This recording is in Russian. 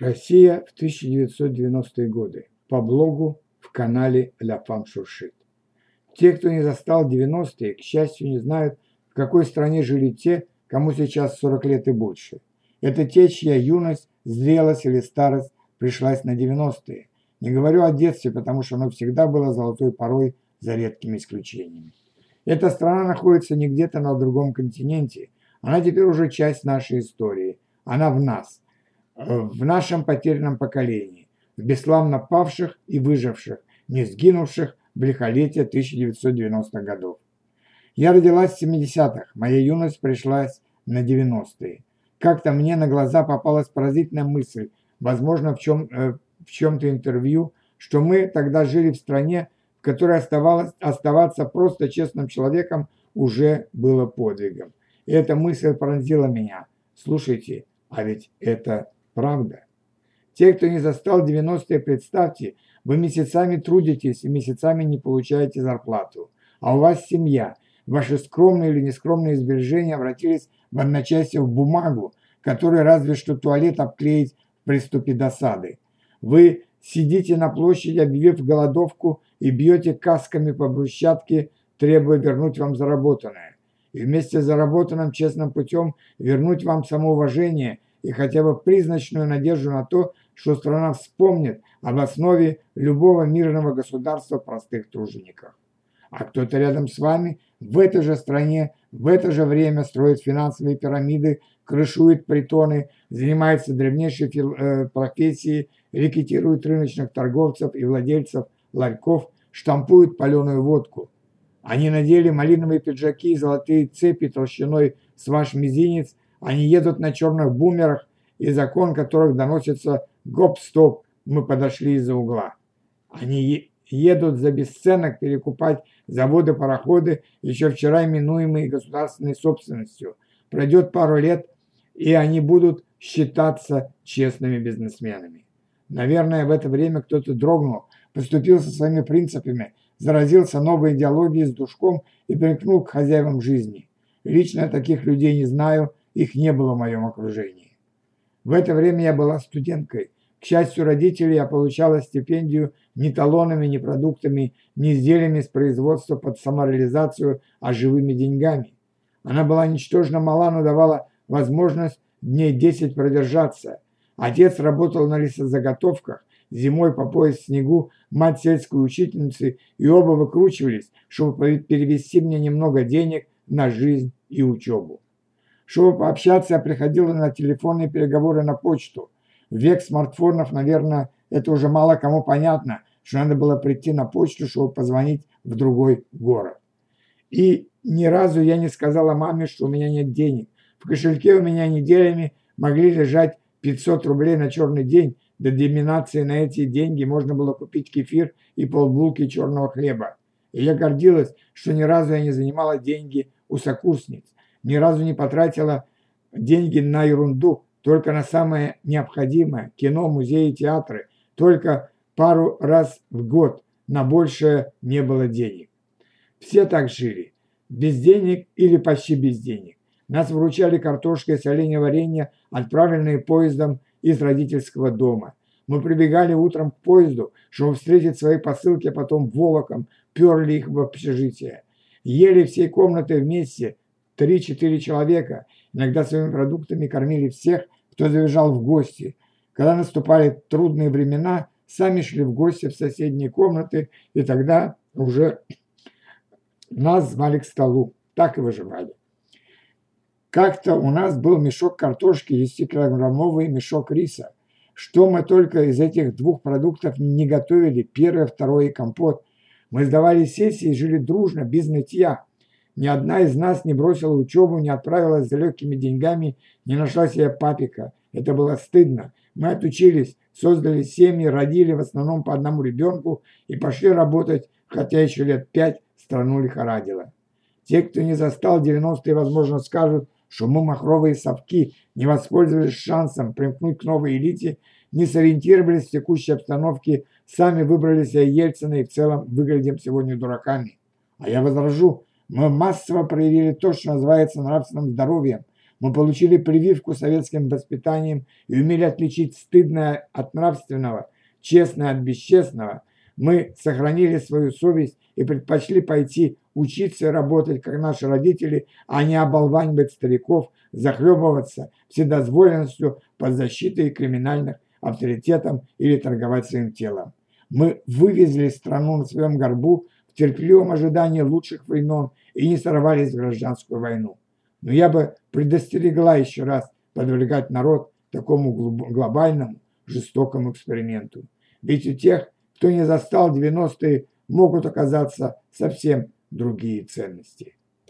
Россия в 1990-е годы. По блогу в канале «Ля Фам Шуршит». Те, кто не застал 90-е, к счастью, не знают, в какой стране жили те, кому сейчас 40 лет и больше. Это те, чья юность, зрелость или старость пришлась на 90-е. Не говорю о детстве, потому что оно всегда было золотой порой за редкими исключениями. Эта страна находится не где-то на другом континенте. Она теперь уже часть нашей истории. Она в нас – в нашем потерянном поколении, в бесславно павших и выживших, не сгинувших в лихолетие 1990-х годов. Я родилась в 70-х, моя юность пришлась на 90-е. Как-то мне на глаза попалась поразительная мысль, возможно, в, чем, э, в чем-то интервью, что мы тогда жили в стране, в которой оставалось, оставаться просто честным человеком уже было подвигом. И эта мысль пронзила меня. Слушайте, а ведь это Правда. Те, кто не застал 90-е, представьте, вы месяцами трудитесь и месяцами не получаете зарплату. А у вас семья. Ваши скромные или нескромные сбережения обратились в одночасье в бумагу, которой разве что туалет обклеить в приступе досады. Вы сидите на площади, объявив голодовку и бьете касками по брусчатке, требуя вернуть вам заработанное. И вместе с заработанным честным путем вернуть вам самоуважение и хотя бы призначную надежду на то, что страна вспомнит об основе любого мирного государства простых тружеников. А кто-то рядом с вами в этой же стране в это же время строит финансовые пирамиды, крышует притоны, занимается древнейшей э, профессией, рекетирует рыночных торговцев и владельцев ларьков, штампует паленую водку. Они надели малиновые пиджаки и золотые цепи толщиной с ваш мизинец они едут на черных бумерах, и закон которых доносится гоп-стоп, мы подошли из-за угла. Они едут за бесценок перекупать заводы-пароходы, еще вчера именуемые государственной собственностью. Пройдет пару лет, и они будут считаться честными бизнесменами. Наверное, в это время кто-то дрогнул, поступил со своими принципами, заразился новой идеологией с душком и примкнул к хозяевам жизни. Лично таких людей не знаю их не было в моем окружении. В это время я была студенткой. К счастью родителей, я получала стипендию не талонами, не продуктами, не изделиями с производства под самореализацию, а живыми деньгами. Она была ничтожно мала, но давала возможность дней 10 продержаться. Отец работал на лесозаготовках, зимой по пояс в снегу, мать сельской учительницы, и оба выкручивались, чтобы перевести мне немного денег на жизнь и учебу. Чтобы пообщаться, я приходила на телефонные переговоры на почту. В век смартфонов, наверное, это уже мало кому понятно, что надо было прийти на почту, чтобы позвонить в другой город. И ни разу я не сказала маме, что у меня нет денег. В кошельке у меня неделями могли лежать 500 рублей на черный день. До доминации на эти деньги можно было купить кефир и полбулки черного хлеба. И я гордилась, что ни разу я не занимала деньги у сокурсниц ни разу не потратила деньги на ерунду, только на самое необходимое – кино, музеи, театры. Только пару раз в год, на большее не было денег. Все так жили, без денег или почти без денег. Нас вручали картошкой с оленя варенья, отправленные поездом из родительского дома. Мы прибегали утром к поезду, чтобы встретить свои посылки, а потом волоком перли их в общежитие. Ели всей комнатой вместе, Три-четыре человека иногда своими продуктами кормили всех, кто заезжал в гости. Когда наступали трудные времена, сами шли в гости в соседние комнаты, и тогда уже нас звали к столу. Так и выживали. Как-то у нас был мешок картошки, 10-килограммовый мешок риса. Что мы только из этих двух продуктов не готовили, первое, второе и компот. Мы сдавали сессии и жили дружно, без нытья. Ни одна из нас не бросила учебу, не отправилась за легкими деньгами, не нашла себе папика. Это было стыдно. Мы отучились, создали семьи, родили в основном по одному ребенку и пошли работать, хотя еще лет пять страну лихорадило. Те, кто не застал 90-е, возможно, скажут, что мы махровые совки, не воспользовались шансом примкнуть к новой элите, не сориентировались в текущей обстановке, сами выбрали себе Ельцина и в целом выглядим сегодня дураками. А я возражу, мы массово проявили то, что называется нравственным здоровьем. Мы получили прививку советским воспитанием и умели отличить стыдное от нравственного, честное от бесчестного. Мы сохранили свою совесть и предпочли пойти учиться и работать, как наши родители, а не оболванивать стариков, захлебываться вседозволенностью под защитой криминальных авторитетов или торговать своим телом. Мы вывезли страну на своем горбу в терпеливом ожидании лучших времен и не сорвались в гражданскую войну. Но я бы предостерегла еще раз подвергать народ такому глобальному, жестокому эксперименту. Ведь у тех, кто не застал 90-е, могут оказаться совсем другие ценности.